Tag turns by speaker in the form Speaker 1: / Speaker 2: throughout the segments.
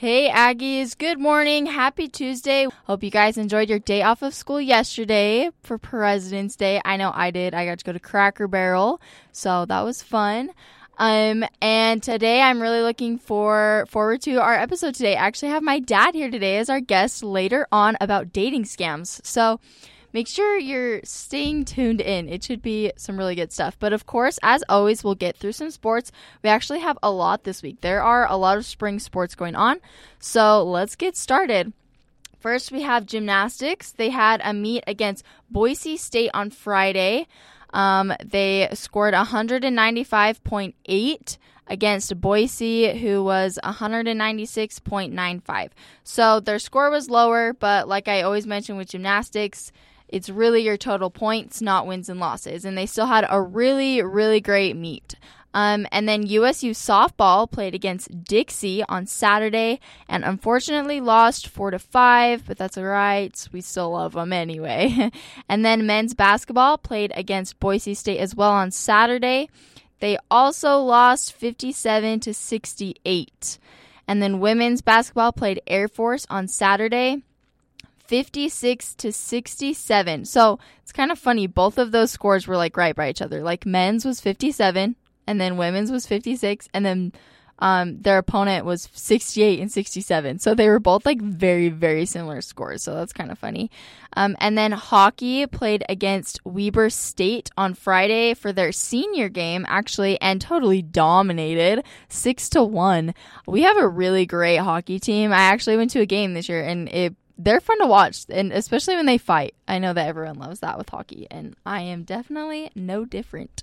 Speaker 1: Hey Aggies, good morning. Happy Tuesday. Hope you guys enjoyed your day off of school yesterday for President's Day. I know I did. I got to go to Cracker Barrel, so that was fun. Um, and today I'm really looking for forward to our episode today. I actually have my dad here today as our guest later on about dating scams. So make sure you're staying tuned in. It should be some really good stuff. But of course, as always, we'll get through some sports. We actually have a lot this week. There are a lot of spring sports going on. So let's get started. First, we have gymnastics. They had a meet against Boise State on Friday. Um, they scored 195.8 against Boise, who was 196.95. So their score was lower, but like I always mention with gymnastics, it's really your total points, not wins and losses. And they still had a really, really great meet. Um, and then USU softball played against Dixie on Saturday and unfortunately lost four to five, but that's all right. We still love them anyway. and then men's basketball played against Boise State as well on Saturday. They also lost 57 to 68. And then women's basketball played Air Force on Saturday. 56 to 67. So it's kind of funny. Both of those scores were like right by each other. Like men's was 57, and then women's was 56, and then um, their opponent was 68 and 67. So they were both like very, very similar scores. So that's kind of funny. Um, and then hockey played against Weber State on Friday for their senior game, actually, and totally dominated six to one. We have a really great hockey team. I actually went to a game this year and it they're fun to watch, and especially when they fight. I know that everyone loves that with hockey, and I am definitely no different.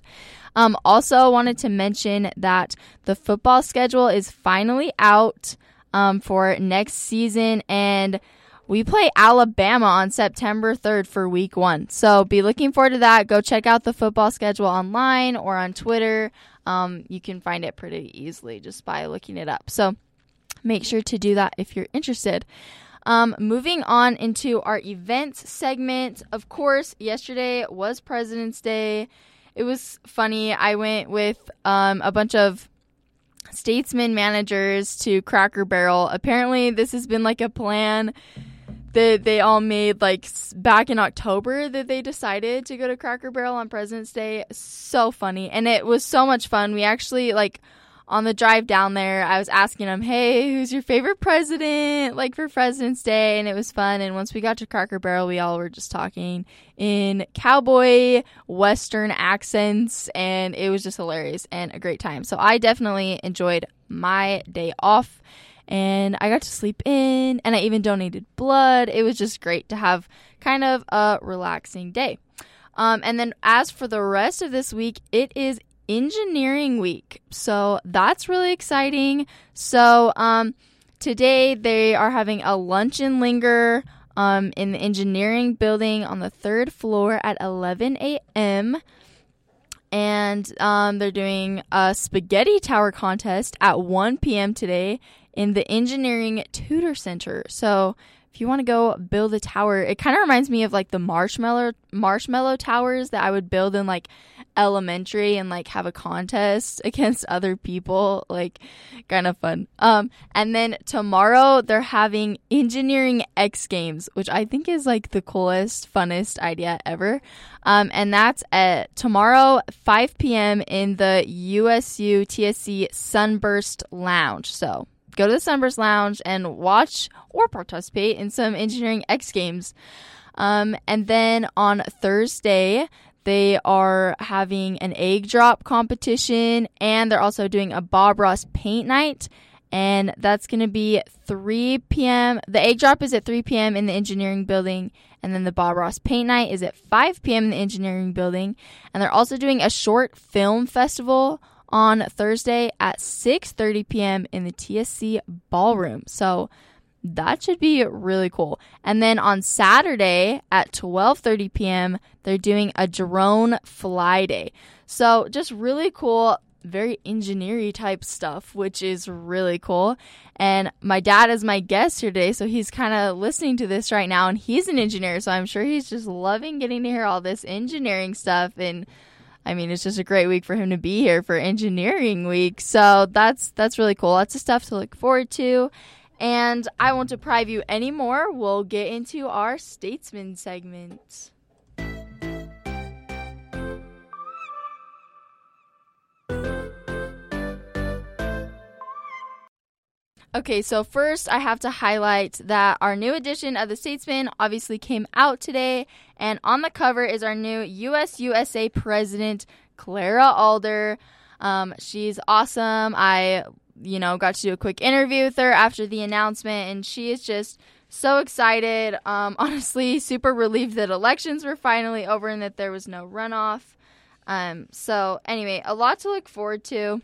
Speaker 1: Um, also, wanted to mention that the football schedule is finally out um, for next season, and we play Alabama on September 3rd for week one. So be looking forward to that. Go check out the football schedule online or on Twitter. Um, you can find it pretty easily just by looking it up. So make sure to do that if you're interested. Um, moving on into our events segment. Of course, yesterday was President's Day. It was funny. I went with um, a bunch of statesman managers to Cracker Barrel. Apparently, this has been like a plan that they all made like back in October that they decided to go to Cracker Barrel on President's Day. So funny. And it was so much fun. We actually like on the drive down there, I was asking him, "Hey, who's your favorite president?" Like for President's Day, and it was fun. And once we got to Cracker Barrel, we all were just talking in cowboy western accents, and it was just hilarious and a great time. So I definitely enjoyed my day off, and I got to sleep in, and I even donated blood. It was just great to have kind of a relaxing day. Um, and then as for the rest of this week, it is Engineering Week. So that's really exciting. So um, today they are having a lunch and linger um, in the engineering building on the third floor at 11 a.m. And um, they're doing a spaghetti tower contest at 1 p.m. today in the Engineering Tutor Center. So if you want to go build a tower, it kind of reminds me of like the marshmallow marshmallow towers that I would build in like elementary and like have a contest against other people, like kind of fun. Um and then tomorrow they're having engineering X games, which I think is like the coolest, funnest idea ever. Um and that's at tomorrow 5 p.m. in the USU TSC Sunburst Lounge. So, go to the Sunburst Lounge and watch or participate in some Engineering X games. Um, and then on Thursday, they are having an egg drop competition and they're also doing a Bob Ross paint night. And that's going to be 3 p.m. The egg drop is at 3 p.m. in the engineering building. And then the Bob Ross paint night is at 5 p.m. in the engineering building. And they're also doing a short film festival on Thursday at 6:30 p.m. in the TSC ballroom. So that should be really cool. And then on Saturday at 12:30 p.m., they're doing a drone fly day. So just really cool, very engineering type stuff, which is really cool. And my dad is my guest today, so he's kind of listening to this right now and he's an engineer, so I'm sure he's just loving getting to hear all this engineering stuff and I mean, it's just a great week for him to be here for engineering week. So that's that's really cool. Lots of stuff to look forward to. And I won't deprive you anymore. We'll get into our statesman segment. Okay, so first I have to highlight that our new edition of the Statesman obviously came out today, and on the cover is our new US USA president, Clara Alder. Um, she's awesome. I, you know, got to do a quick interview with her after the announcement, and she is just so excited. Um, honestly, super relieved that elections were finally over and that there was no runoff. Um, so, anyway, a lot to look forward to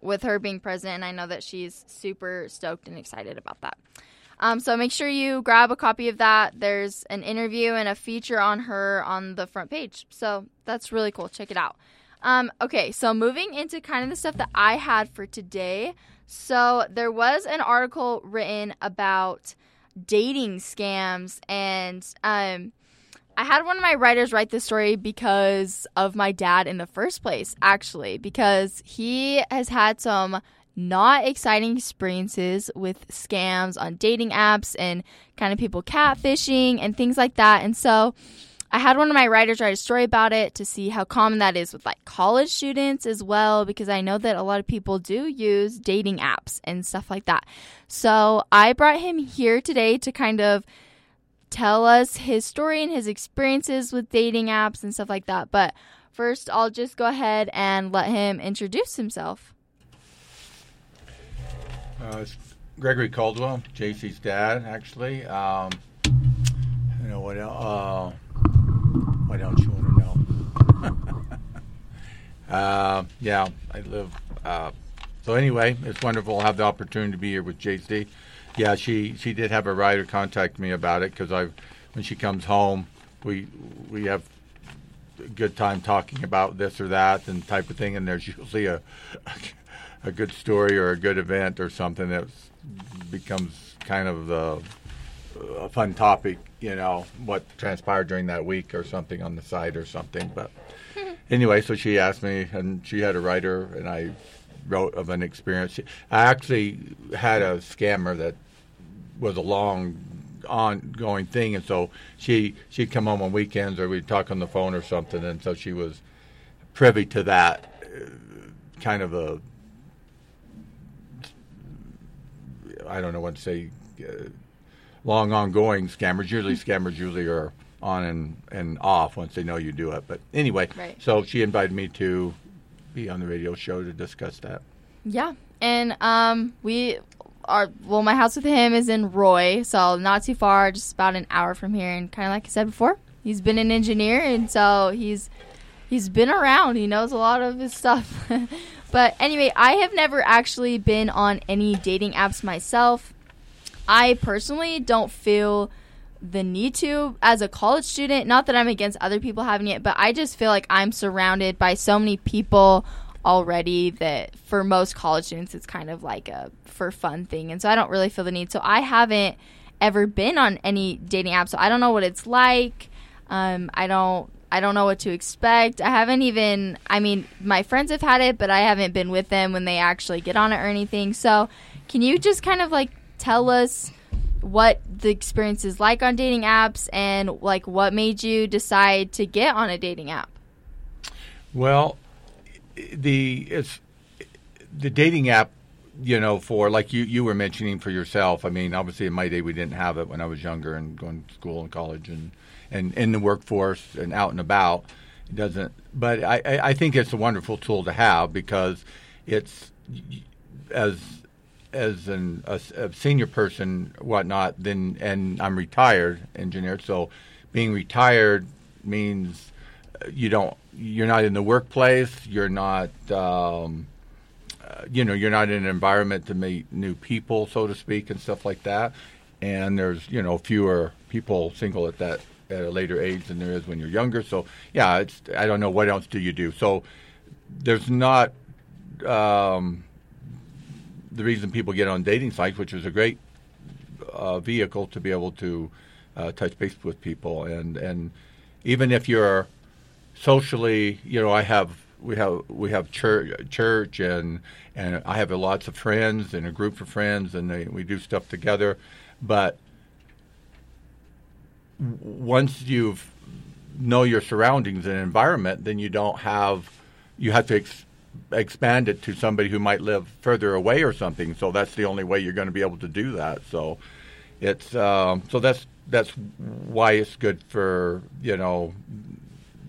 Speaker 1: with her being president. And I know that she's super stoked and excited about that. Um, so make sure you grab a copy of that. There's an interview and a feature on her on the front page. So that's really cool. Check it out. Um, okay, so moving into kind of the stuff that I had for today. So there was an article written about dating scams, and um, I had one of my writers write this story because of my dad in the first place, actually, because he has had some not exciting experiences with scams on dating apps and kind of people catfishing and things like that. And so I had one of my writers write a story about it to see how common that is with like college students as well, because I know that a lot of people do use dating apps and stuff like that. So I brought him here today to kind of tell us his story and his experiences with dating apps and stuff like that. But first, I'll just go ahead and let him introduce himself.
Speaker 2: Uh, it's Gregory Caldwell, JC's dad, actually. Um, you know what? Uh, what else you want to know? uh, yeah, I live. Uh, so anyway, it's wonderful to have the opportunity to be here with JC yeah, she she did have a writer contact me about it because I, when she comes home, we we have a good time talking about this or that and type of thing, and there's usually a a good story or a good event or something that becomes kind of the a fun topic, you know, what transpired during that week or something on the site or something. But anyway, so she asked me, and she had a writer, and I wrote of an experience. I actually had a scammer that was a long ongoing thing, and so she she'd come home on weekends or we'd talk on the phone or something, and so she was privy to that uh, kind of a I don't know what to say uh, long ongoing scammers. Usually scammers usually are on and, and off once they know you do it. But anyway,
Speaker 1: right.
Speaker 2: so she invited me to be on the radio show to discuss that.
Speaker 1: Yeah, and um, we are well, my house with him is in Roy, so not too far, just about an hour from here. And kind of like I said before, he's been an engineer, and so he's he's been around. He knows a lot of his stuff. but anyway, I have never actually been on any dating apps myself. I personally don't feel the need to as a college student. Not that I'm against other people having it, but I just feel like I'm surrounded by so many people already that for most college students it's kind of like a for fun thing. And so i don't really feel the need. So i haven't ever been on any dating app so i don't know what it's like. Um, i don't i don't know what to expect. I haven't even i mean my friends have had it but i haven't been with them when they actually get on it or anything. So can you just kind of like tell us what the experience is like on dating apps and like what made you decide to get on a dating app?
Speaker 2: Well the it's the dating app you know for like you you were mentioning for yourself i mean obviously in my day we didn't have it when i was younger and going to school and college and and in the workforce and out and about it doesn't but i i think it's a wonderful tool to have because it's as as an, a, a senior person whatnot then and i'm retired engineer so being retired means you don't you're not in the workplace. You're not, um, uh, you know, you're not in an environment to meet new people, so to speak, and stuff like that. And there's, you know, fewer people single at that at a later age than there is when you're younger. So yeah, it's I don't know what else do you do. So there's not um, the reason people get on dating sites, which is a great uh, vehicle to be able to uh, touch base with people, and and even if you're socially, you know, I have we have we have church, church and and I have lots of friends and a group of friends, and they, we do stuff together. But once you've know your surroundings and environment, then you don't have you have to ex- expand it to somebody who might live further away or something. So that's the only way you're going to be able to do that. So it's um, so that's that's why it's good for you know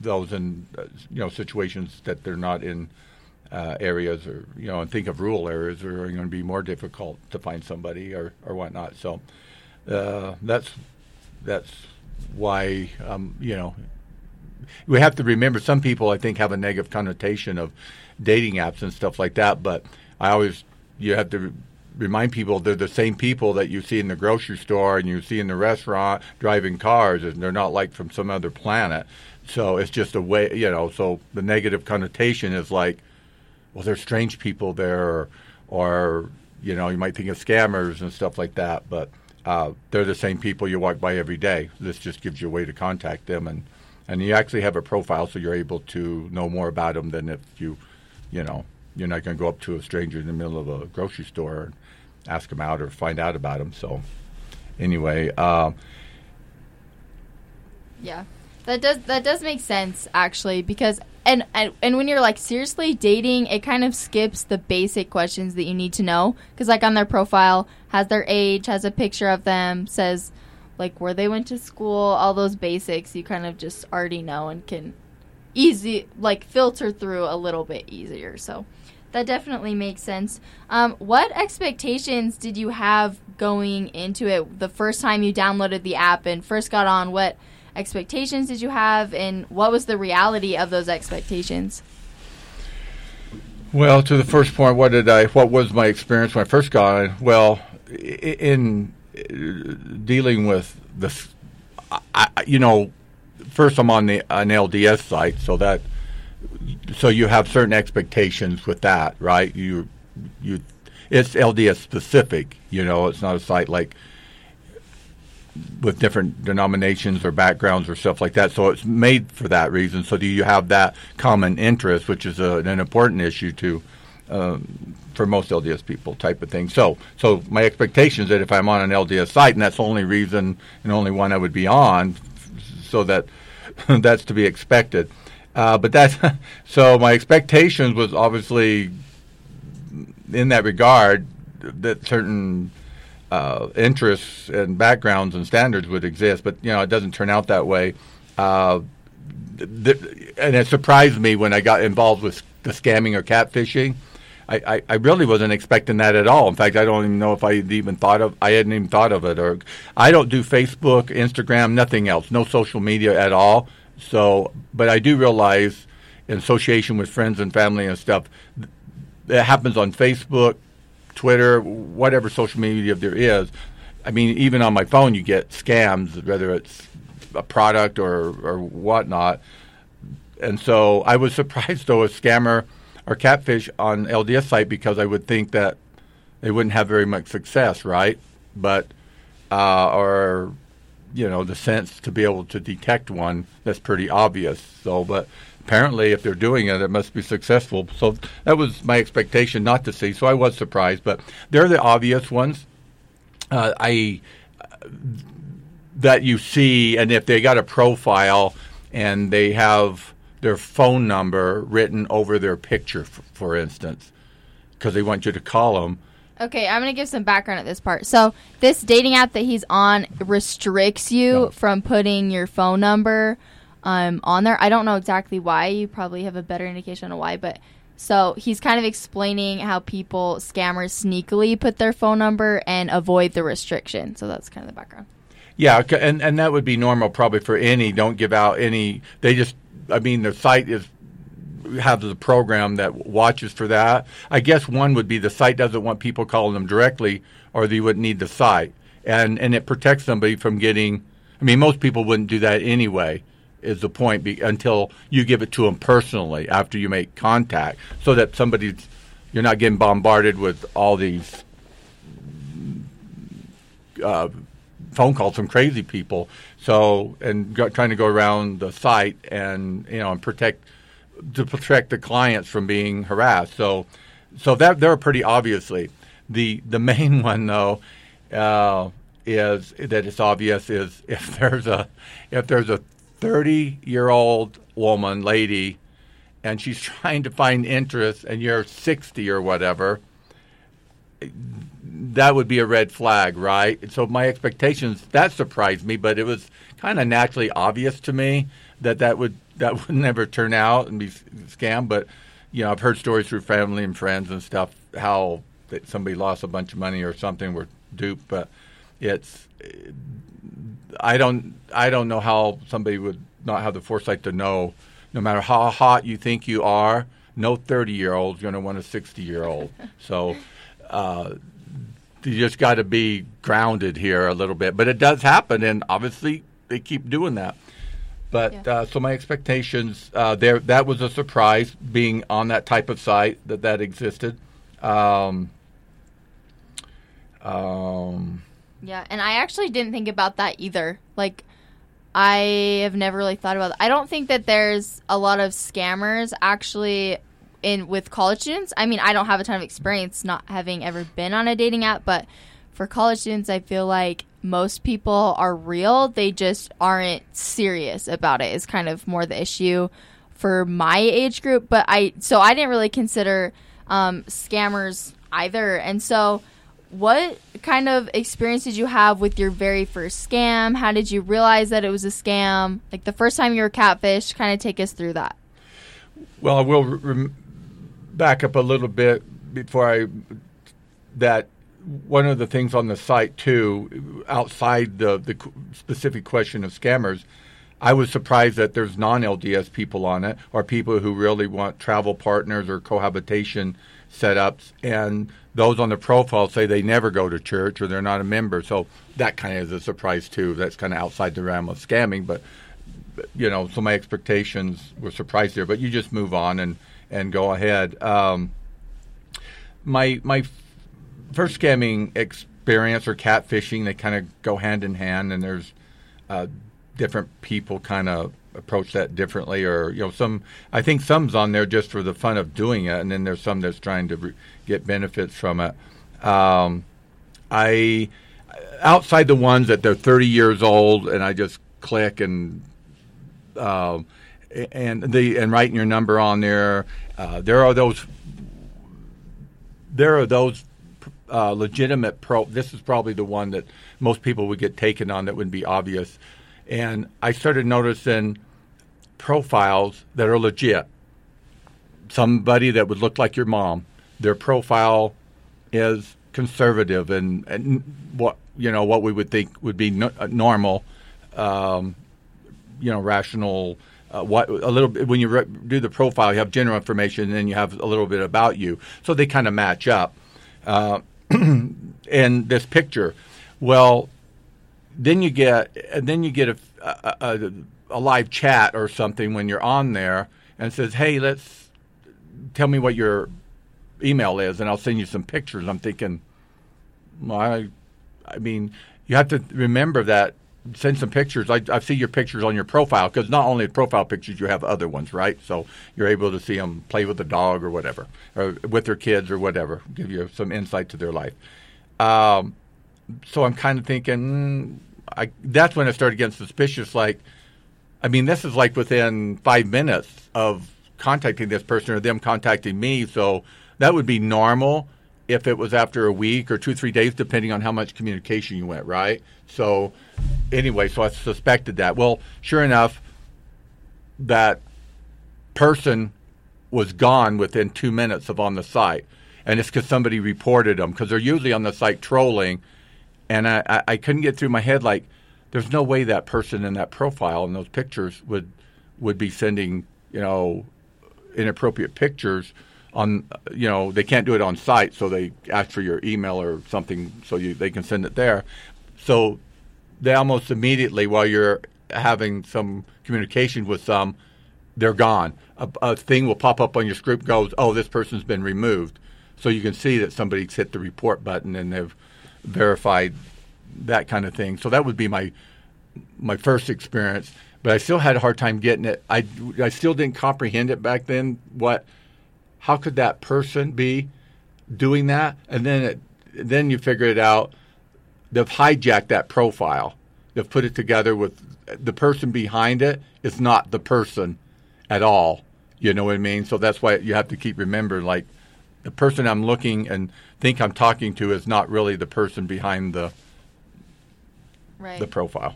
Speaker 2: those in uh, you know situations that they're not in uh, areas or you know and think of rural areas are going to be more difficult to find somebody or or whatnot. So uh, that's that's why um, you know we have to remember some people I think have a negative connotation of dating apps and stuff like that. But I always you have to remind people they're the same people that you see in the grocery store and you see in the restaurant driving cars, and they're not like from some other planet. So it's just a way, you know. So the negative connotation is like, well, there's strange people there, or, or you know, you might think of scammers and stuff like that, but. Uh, they're the same people you walk by every day. This just gives you a way to contact them, and and you actually have a profile, so you're able to know more about them than if you, you know, you're not going to go up to a stranger in the middle of a grocery store and ask them out or find out about them. So, anyway, uh,
Speaker 1: yeah, that does that does make sense actually because and, and and when you're like seriously dating, it kind of skips the basic questions that you need to know because like on their profile has their age, has a picture of them, says like where they went to school, all those basics you kind of just already know and can easy like filter through a little bit easier. So that definitely makes sense. Um, what expectations did you have going into it the first time you downloaded the app and first got on? What expectations did you have, and what was the reality of those expectations?
Speaker 2: Well, to the first point, what did I? What was my experience when I first got on? Well, in dealing with this, I, you know, first I'm on the an LDS site, so that so you have certain expectations with that, right? You you it's LDS specific, you know, it's not a site like with different denominations or backgrounds or stuff like that. So it's made for that reason. So do you have that common interest, which is a, an important issue to um, for most LDS people type of thing. So so my expectation is that if I'm on an LDS site, and that's the only reason and only one I would be on, so that that's to be expected. Uh, but that's so my expectations was obviously in that regard that certain uh, interests and backgrounds and standards would exist, but you know it doesn't turn out that way. Uh, and it surprised me when I got involved with the scamming or catfishing. I, I, really wasn't expecting that at all. In fact, I don't even know if I even thought of I hadn't even thought of it. Or I don't do Facebook, Instagram, nothing else, no social media at all. So, but I do realize, in association with friends and family and stuff, it happens on Facebook, Twitter, whatever social media there is. I mean, even on my phone, you get scams, whether it's a product or or whatnot. And so I was surprised though a scammer or catfish on LDS site because I would think that they wouldn't have very much success, right? But uh, or you know the sense to be able to detect one that's pretty obvious. So, but apparently, if they're doing it, it must be successful. So that was my expectation not to see. So I was surprised, but they're the obvious ones. Uh, I that you see, and if they got a profile and they have their phone number written over their picture, for, for instance, because they want you to call them.
Speaker 1: Okay, I'm going to give some background at this part. So, this dating app that he's on restricts you no. from putting your phone number um, on there. I don't know exactly why. You probably have a better indication of why, but so he's kind of explaining how people scammers sneakily put their phone number and avoid the restriction. So that's kind of the background.
Speaker 2: Yeah, and and that would be normal probably for any. Don't give out any. They just. I mean, the site is have the program that watches for that. I guess one would be the site doesn't want people calling them directly, or they would need the site, and and it protects somebody from getting. I mean, most people wouldn't do that anyway is the point be, until you give it to them personally after you make contact, so that somebody's you're not getting bombarded with all these uh, phone calls from crazy people. So and trying to go around the site and you know and protect to protect the clients from being harassed. So, so that they're pretty obviously the the main one though uh, is that it's obvious is if there's a if there's a 30 year old woman lady and she's trying to find interest and you're 60 or whatever that would be a red flag right so my expectations that surprised me but it was kind of naturally obvious to me that that would that would never turn out and be scammed but you know i've heard stories through family and friends and stuff how that somebody lost a bunch of money or something were duped but it's I don't I don't know how somebody would not have the foresight to know no matter how hot you think you are, no 30 year old is going to want a 60 year old. so uh, you just got to be grounded here a little bit. But it does happen, and obviously they keep doing that. But yeah. uh, so my expectations uh, there that was a surprise being on that type of site that that existed. Um,
Speaker 1: um, yeah, and I actually didn't think about that either. Like, I have never really thought about. That. I don't think that there's a lot of scammers actually in with college students. I mean, I don't have a ton of experience not having ever been on a dating app, but for college students, I feel like most people are real. They just aren't serious about it. Is kind of more the issue for my age group. But I so I didn't really consider um, scammers either, and so what kind of experience did you have with your very first scam? How did you realize that it was a scam? Like the first time you were catfished, kind of take us through that.
Speaker 2: Well, I will back up a little bit before I that one of the things on the site too, outside the the specific question of scammers, I was surprised that there's non-LDS people on it, or people who really want travel partners or cohabitation setups, and those on the profile say they never go to church or they're not a member. So that kind of is a surprise too. That's kind of outside the realm of scamming, but you know, so my expectations were surprised there. But you just move on and and go ahead. Um, my my first scamming experience or catfishing, they kind of go hand in hand, and there's uh, different people kind of approach that differently or you know some i think some's on there just for the fun of doing it and then there's some that's trying to re- get benefits from it um, i outside the ones that they're 30 years old and i just click and uh, and the and writing your number on there uh, there are those there are those uh, legitimate pro this is probably the one that most people would get taken on that would be obvious and I started noticing profiles that are legit. Somebody that would look like your mom, their profile is conservative and, and what you know what we would think would be no, uh, normal, um, you know, rational. Uh, what a little bit when you re- do the profile, you have general information, and then you have a little bit about you, so they kind of match up. Uh, and this picture, well, then you get then you get a, a, a live chat or something when you're on there and says, "Hey, let's tell me what your email is, and I'll send you some pictures." I'm thinking, well, I, I mean, you have to remember that. Send some pictures. I, I see your pictures on your profile because not only profile pictures, you have other ones, right? So you're able to see them play with a dog or whatever, or with their kids or whatever. Give you some insight to their life. Um, so I'm kind of thinking, mm, I, that's when I started getting suspicious. Like, I mean, this is like within five minutes of contacting this person or them contacting me. So that would be normal if it was after a week or two, three days, depending on how much communication you went, right? So, anyway, so I suspected that. Well, sure enough, that person was gone within two minutes of on the site. And it's because somebody reported them because they're usually on the site trolling. And I, I, I couldn't get through my head, like, there's no way that person in that profile and those pictures would would be sending you know inappropriate pictures on you know they can't do it on site so they ask for your email or something so you they can send it there so they almost immediately while you're having some communication with some they're gone a, a thing will pop up on your script goes oh this person's been removed so you can see that somebody's hit the report button and they've verified that kind of thing. So that would be my my first experience. but I still had a hard time getting it. I, I still didn't comprehend it back then. What, how could that person be doing that? And then it, then you figure it out. They've hijacked that profile. They've put it together with the person behind it is not the person at all. You know what I mean? So that's why you have to keep remembering, like the person I'm looking and think I'm talking to is not really the person behind the
Speaker 1: Right.
Speaker 2: the profile.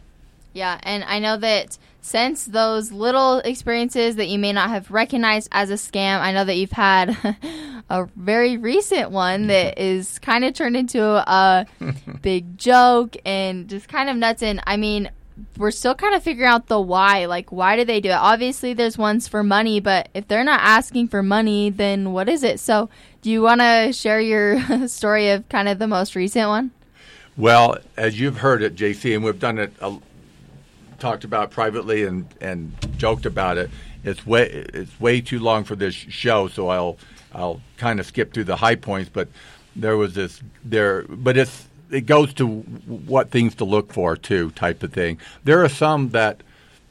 Speaker 1: Yeah, and I know that since those little experiences that you may not have recognized as a scam, I know that you've had a very recent one that is kind of turned into a big joke and just kind of nuts. And I mean, we're still kind of figuring out the why. Like, why do they do it? Obviously, there's ones for money, but if they're not asking for money, then what is it? So, do you want to share your story of kind of the most recent one?
Speaker 2: Well, as you've heard it, JC, and we've done it, uh, talked about privately and, and joked about it. It's way it's way too long for this show, so I'll I'll kind of skip through the high points. But there was this there, but it's it goes to what things to look for too, type of thing. There are some that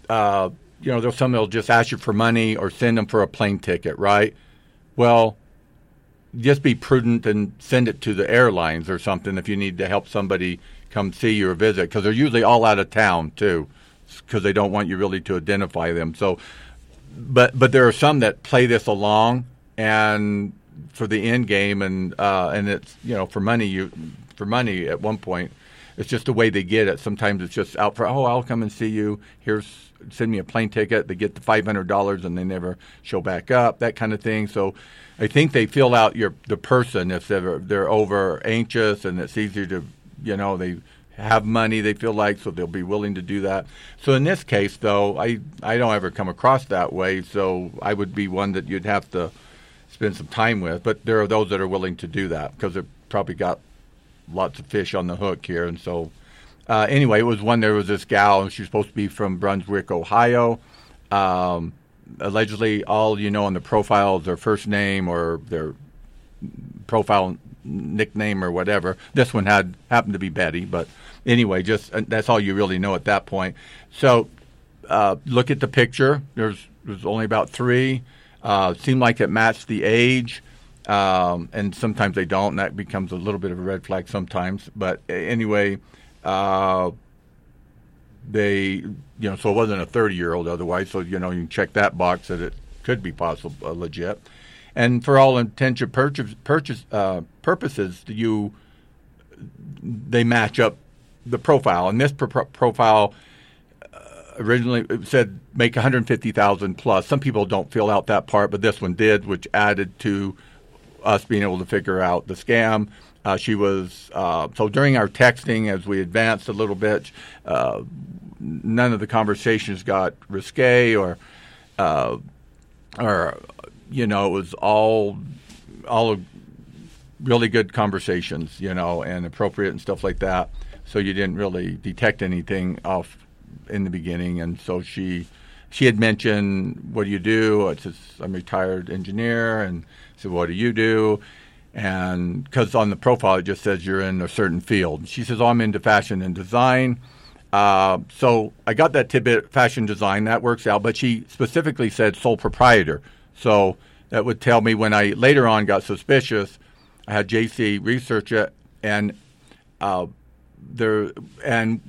Speaker 2: uh, you know, there's some that'll just ask you for money or send them for a plane ticket, right? Well, just be prudent and send it to the airlines or something if you need to help somebody come see you or visit because they're usually all out of town too because they don't want you really to identify them. So but but there are some that play this along and for the end game and uh, and it's you know for money you for money at one point it's just the way they get it. Sometimes it's just out for oh I'll come and see you. Here's send me a plane ticket. They get the five hundred dollars and they never show back up that kind of thing. So I think they fill out your the person if they're they're over anxious and it's easier to you know they have money they feel like so they'll be willing to do that. So in this case though, I I don't ever come across that way, so I would be one that you'd have to spend some time with. But there are those that are willing to do that because they've probably got lots of fish on the hook here, and so. Uh, anyway, it was one. There was this gal, and she's supposed to be from Brunswick, Ohio. Um, allegedly all you know on the profile is their first name or their profile nickname or whatever. This one had happened to be Betty, but anyway, just uh, that's all you really know at that point. So uh, look at the picture. There's there's only about three. Uh, seemed like it matched the age, um, and sometimes they don't, and that becomes a little bit of a red flag sometimes. But anyway. Uh, they you know so it wasn't a 30 year old otherwise so you know you can check that box that it could be possible uh, legit and for all intents and purchase, purchase uh, purposes you they match up the profile and this pro- profile uh, originally said make 150,000 plus some people don't fill out that part but this one did which added to us being able to figure out the scam uh, she was uh, so during our texting as we advanced a little bit. Uh, none of the conversations got risque or uh, or you know it was all all really good conversations, you know, and appropriate and stuff like that. So you didn't really detect anything off in the beginning, and so she she had mentioned, "What do you do?" I said, "I'm a retired engineer," and I said, "What do you do?" and because on the profile it just says you're in a certain field. She says, "Oh, I'm into fashion and design." Uh, so I got that tidbit, fashion design, that works out. But she specifically said sole proprietor, so that would tell me when I later on got suspicious. I had JC research it, and uh, there and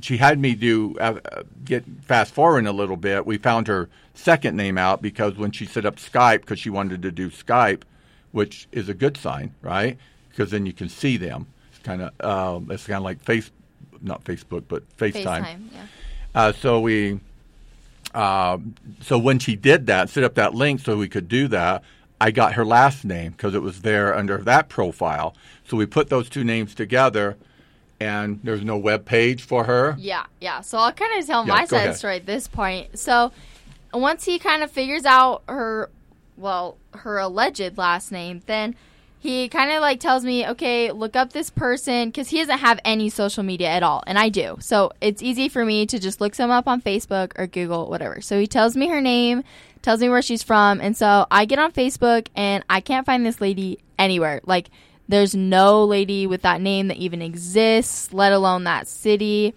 Speaker 2: she had me do uh, get fast forwarding a little bit. We found her second name out because when she set up Skype, because she wanted to do Skype which is a good sign, right? Because then you can see them. It's kind of um, it's kind of like face, not Facebook, but FaceTime.
Speaker 1: FaceTime, yeah.
Speaker 2: Uh, so we, uh, so when she did that, set up that link so we could do that. I got her last name because it was there under that profile. So we put those two names together, and there's no web page for her.
Speaker 1: Yeah, yeah. So I'll kind of tell
Speaker 2: Yeah,
Speaker 1: my side
Speaker 2: ahead.
Speaker 1: story at this point. So once he kind of figures out her, well, her alleged last name, then he kind of like tells me, okay, look up this person because he doesn't have any social media at all, and I do. So it's easy for me to just look some up on Facebook or Google, whatever. So he tells me her name, tells me where she's from, and so I get on Facebook and I can't find this lady anywhere. Like, there's no lady with that name that even exists, let alone that city.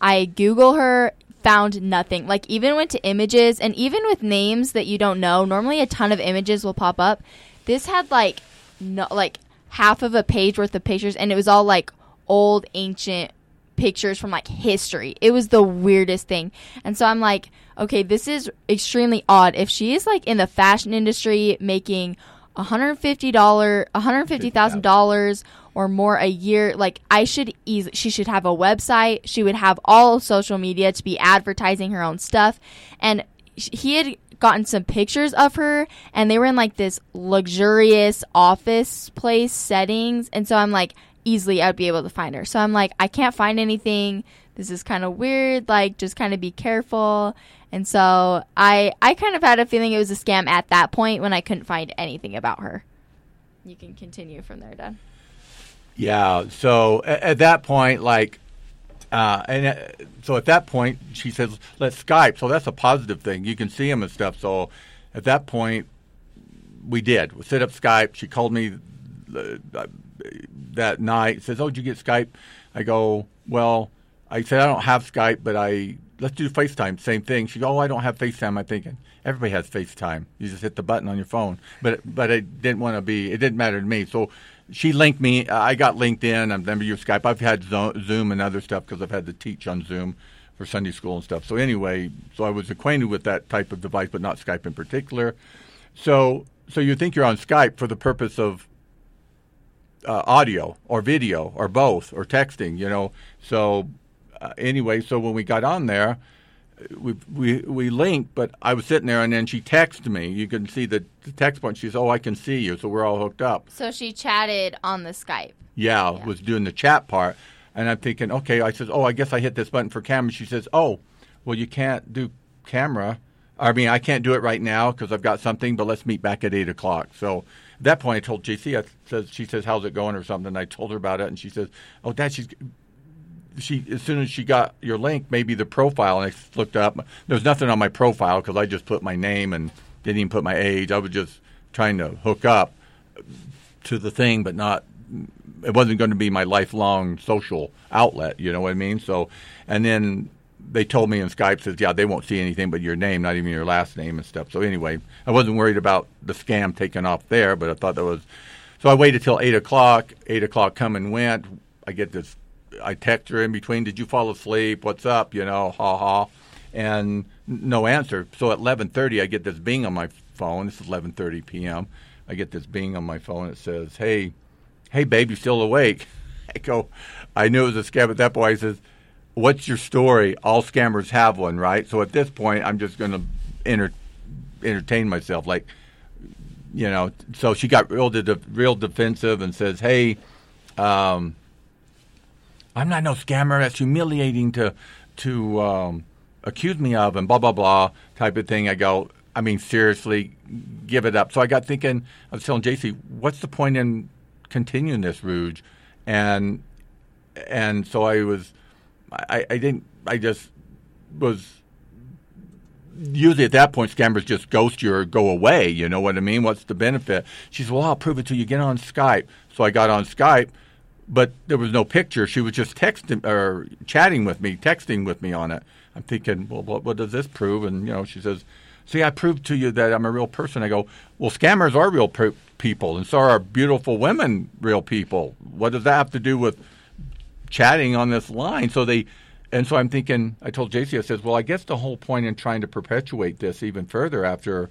Speaker 1: I Google her. found nothing. Like even went to images and even with names that you don't know, normally a ton of images will pop up. This had like no like half of a page worth of pictures and it was all like old ancient pictures from like history. It was the weirdest thing. And so I'm like, okay, this is extremely odd. If she is like in the fashion industry making $150 $150,000 or more a year, like I should easily she should have a website. She would have all social media to be advertising her own stuff. And he had gotten some pictures of her and they were in like this luxurious office place settings and so I'm like easily I'd be able to find her. So I'm like I can't find anything. This is kind of weird. Like just kind of be careful. And so I I kind of had a feeling it was a scam at that point when I couldn't find anything about her. You can continue from there, Dad.
Speaker 2: Yeah. So at, at that point, like, uh, and uh, so at that point, she says, "Let's Skype." So that's a positive thing. You can see him and stuff. So at that point, we did. We set up Skype. She called me uh, that night. Says, "Oh, did you get Skype?" I go, "Well." I said, I don't have Skype, but I let's do FaceTime. Same thing. She goes, oh, I don't have FaceTime. I'm thinking everybody has FaceTime. You just hit the button on your phone. But but it didn't want to be. It didn't matter to me. So she linked me. I got LinkedIn. I've never used Skype. I've had Zoom and other stuff because I've had to teach on Zoom for Sunday school and stuff. So anyway, so I was acquainted with that type of device, but not Skype in particular. So so you think you're on Skype for the purpose of uh, audio or video or both or texting, you know. So uh, anyway, so when we got on there, we we we linked, but I was sitting there, and then she texted me. You can see the, the text point. She says, "Oh, I can see you," so we're all hooked up.
Speaker 1: So she chatted on the Skype.
Speaker 2: Yeah, yeah. was doing the chat part, and I'm thinking, okay. I says, "Oh, I guess I hit this button for camera." She says, "Oh, well, you can't do camera. I mean, I can't do it right now because I've got something, but let's meet back at eight o'clock." So at that point, I told JC. I says, she says, "How's it going?" or something. And I told her about it, and she says, "Oh, Dad, she's she as soon as she got your link, maybe the profile, and I looked up. There's nothing on my profile because I just put my name and didn't even put my age. I was just trying to hook up to the thing, but not. It wasn't going to be my lifelong social outlet. You know what I mean? So, and then they told me in Skype says, yeah, they won't see anything but your name, not even your last name and stuff. So anyway, I wasn't worried about the scam taking off there, but I thought that was. So I waited till eight o'clock. Eight o'clock come and went. I get this I text her in between, did you fall asleep? What's up? You know, ha ha. And no answer. So at 11:30 I get this bing on my phone. This is 11:30 p.m. I get this bing on my phone. It says, "Hey, hey babe, you still awake?" I go, I knew it was a scam at that point. He says, "What's your story? All scammers have one, right?" So at this point, I'm just going to enter, entertain myself, like, you know. So she got real, de- real defensive and says, "Hey, um, I'm not no scammer. That's humiliating to to um, accuse me of, and blah blah blah type of thing. I go, I mean, seriously, give it up. So I got thinking. I was telling JC, what's the point in continuing this rouge? And and so I was, I, I didn't, I just was. Usually at that point, scammers just ghost you or go away. You know what I mean? What's the benefit? She said, "Well, I'll prove it to you. Get on Skype." So I got on Skype but there was no picture. She was just texting or chatting with me, texting with me on it. I'm thinking, well, what, what does this prove? And you know, she says, "See, I proved to you that I'm a real person." I go, "Well, scammers are real people, and so are beautiful women real people. What does that have to do with chatting on this line?" So they, and so I'm thinking. I told JC, I says, "Well, I guess the whole point in trying to perpetuate this even further after."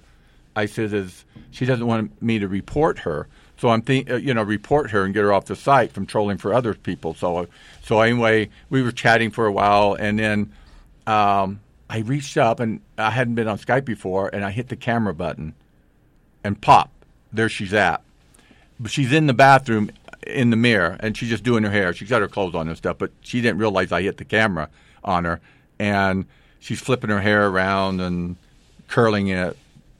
Speaker 2: I said, is she doesn't want me to report her. So I'm think uh, you know report her and get her off the site from trolling for other people. So so anyway, we were chatting for a while, and then um, I reached up and I hadn't been on Skype before, and I hit the camera button, and pop, there she's at. But she's in the bathroom in the mirror, and she's just doing her hair. She's got her clothes on and stuff, but she didn't realize I hit the camera on her, and she's flipping her hair around and curling it,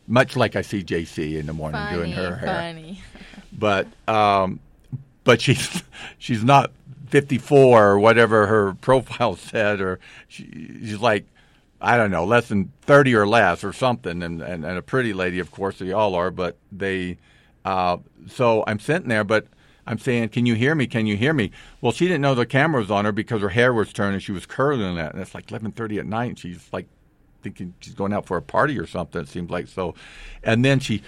Speaker 2: much like I see JC in the morning
Speaker 1: funny,
Speaker 2: doing her hair.
Speaker 1: Funny
Speaker 2: but um, but she's she's not 54 or whatever her profile said, or she, she's like I don't know, less than 30 or less or something, and, and, and a pretty lady, of course, they all are, but they. Uh, so I'm sitting there, but I'm saying, "Can you hear me? Can you hear me?" Well, she didn't know the camera was on her because her hair was turned and she was curling it, and it's like 11:30 at night. And she's like thinking she's going out for a party or something. It seems like so, and then she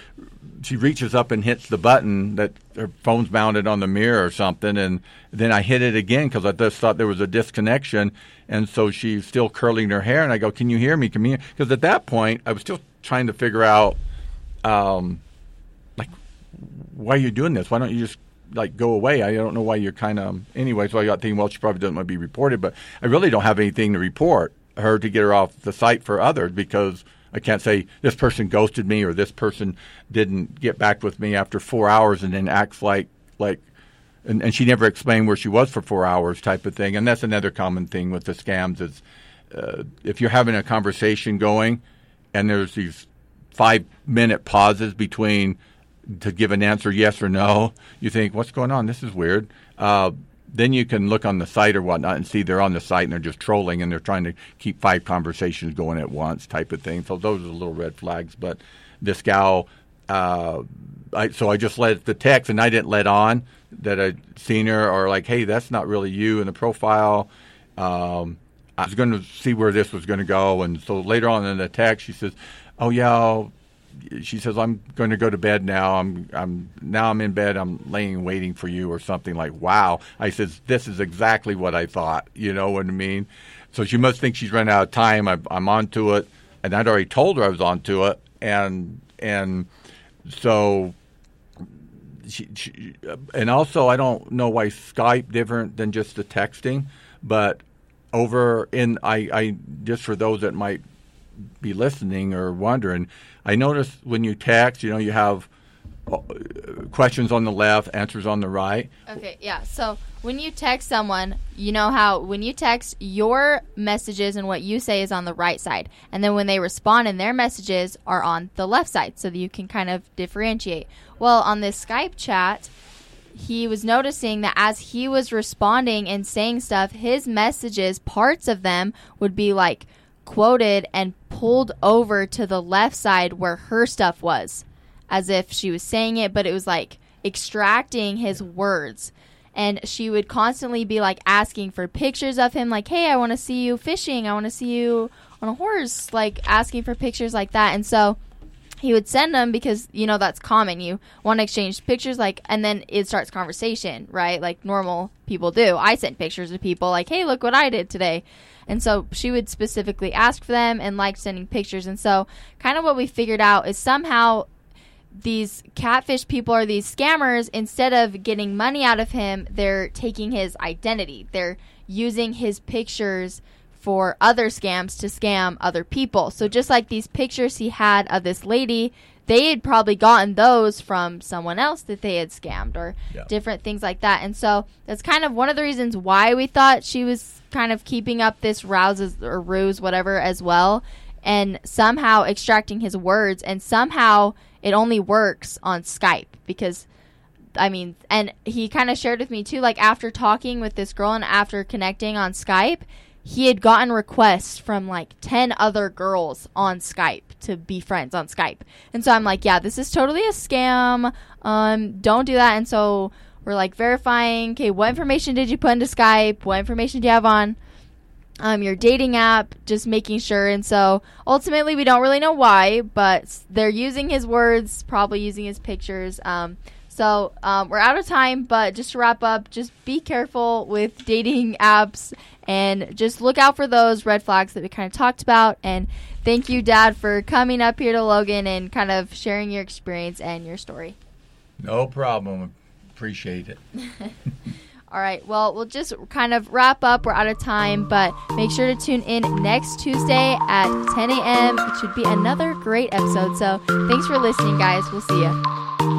Speaker 2: she reaches up and hits the button that her phone's mounted on the mirror or something, and then I hit it again because I just thought there was a disconnection, and so she's still curling her hair, and I go, "Can you hear me? Can you?" Because at that point, I was still trying to figure out, um, like, why are you doing this? Why don't you just like go away. I don't know why you're kind of anyway. So I got thinking, well, she probably doesn't want to be reported, but I really don't have anything to report her to get her off the site for others because I can't say this person ghosted me or this person didn't get back with me after four hours and then acts like like and, and she never explained where she was for four hours type of thing. And that's another common thing with the scams is uh, if you're having a conversation going and there's these five minute pauses between to give an answer yes or no, you think, what's going on? This is weird. Uh, then you can look on the site or whatnot and see they're on the site and they're just trolling and they're trying to keep five conversations going at once type of thing. So those are the little red flags. But this gal, uh, I, so I just let the text and I didn't let on that I'd seen her or like, hey, that's not really you in the profile. Um, I was going to see where this was going to go. And so later on in the text, she says, oh, yeah, she says, "I'm going to go to bed now. I'm I'm now I'm in bed. I'm laying waiting for you or something like." Wow. I says, "This is exactly what I thought." You know what I mean? So she must think she's run out of time. I, I'm onto it, and I'd already told her I was onto it, and and so. She, she, and also, I don't know why Skype different than just the texting, but over in I, I just for those that might be listening or wondering, I notice when you text, you know, you have uh, questions on the left, answers on the right.
Speaker 1: Okay, yeah. So when you text someone, you know how when you text, your messages and what you say is on the right side. And then when they respond and their messages are on the left side, so that you can kind of differentiate. Well, on this Skype chat, he was noticing that as he was responding and saying stuff, his messages, parts of them would be like quoted and pulled over to the left side where her stuff was, as if she was saying it, but it was like extracting his words. And she would constantly be like asking for pictures of him, like, hey, I want to see you fishing. I want to see you on a horse, like asking for pictures like that. And so he would send them because, you know, that's common. You want to exchange pictures, like, and then it starts conversation, right? Like normal people do. I sent pictures to people, like, hey, look what I did today. And so she would specifically ask for them and like sending pictures. And so, kind of what we figured out is somehow these catfish people or these scammers, instead of getting money out of him, they're taking his identity. They're using his pictures for other scams to scam other people. So, just like these pictures he had of this lady, they had probably gotten those from someone else that they had scammed or yeah. different things like that. And so that's kind of one of the reasons why we thought she was kind of keeping up this rouses or ruse, whatever, as well, and somehow extracting his words. And somehow it only works on Skype because. I mean, and he kind of shared with me too, like after talking with this girl and after connecting on Skype, he had gotten requests from like 10 other girls on Skype to be friends on Skype. And so I'm like, yeah, this is totally a scam. Um, don't do that. And so we're like verifying, okay, what information did you put into Skype? What information do you have on um, your dating app? Just making sure. And so ultimately, we don't really know why, but they're using his words, probably using his pictures. Um, so um, we're out of time, but just to wrap up, just be careful with dating apps and just look out for those red flags that we kind of talked about. And thank you, Dad, for coming up here to Logan and kind of sharing your experience and your story.
Speaker 2: No problem. Appreciate it.
Speaker 1: All right. Well, we'll just kind of wrap up. We're out of time, but make sure to tune in next Tuesday at 10 a.m. It should be another great episode. So thanks for listening, guys. We'll see you.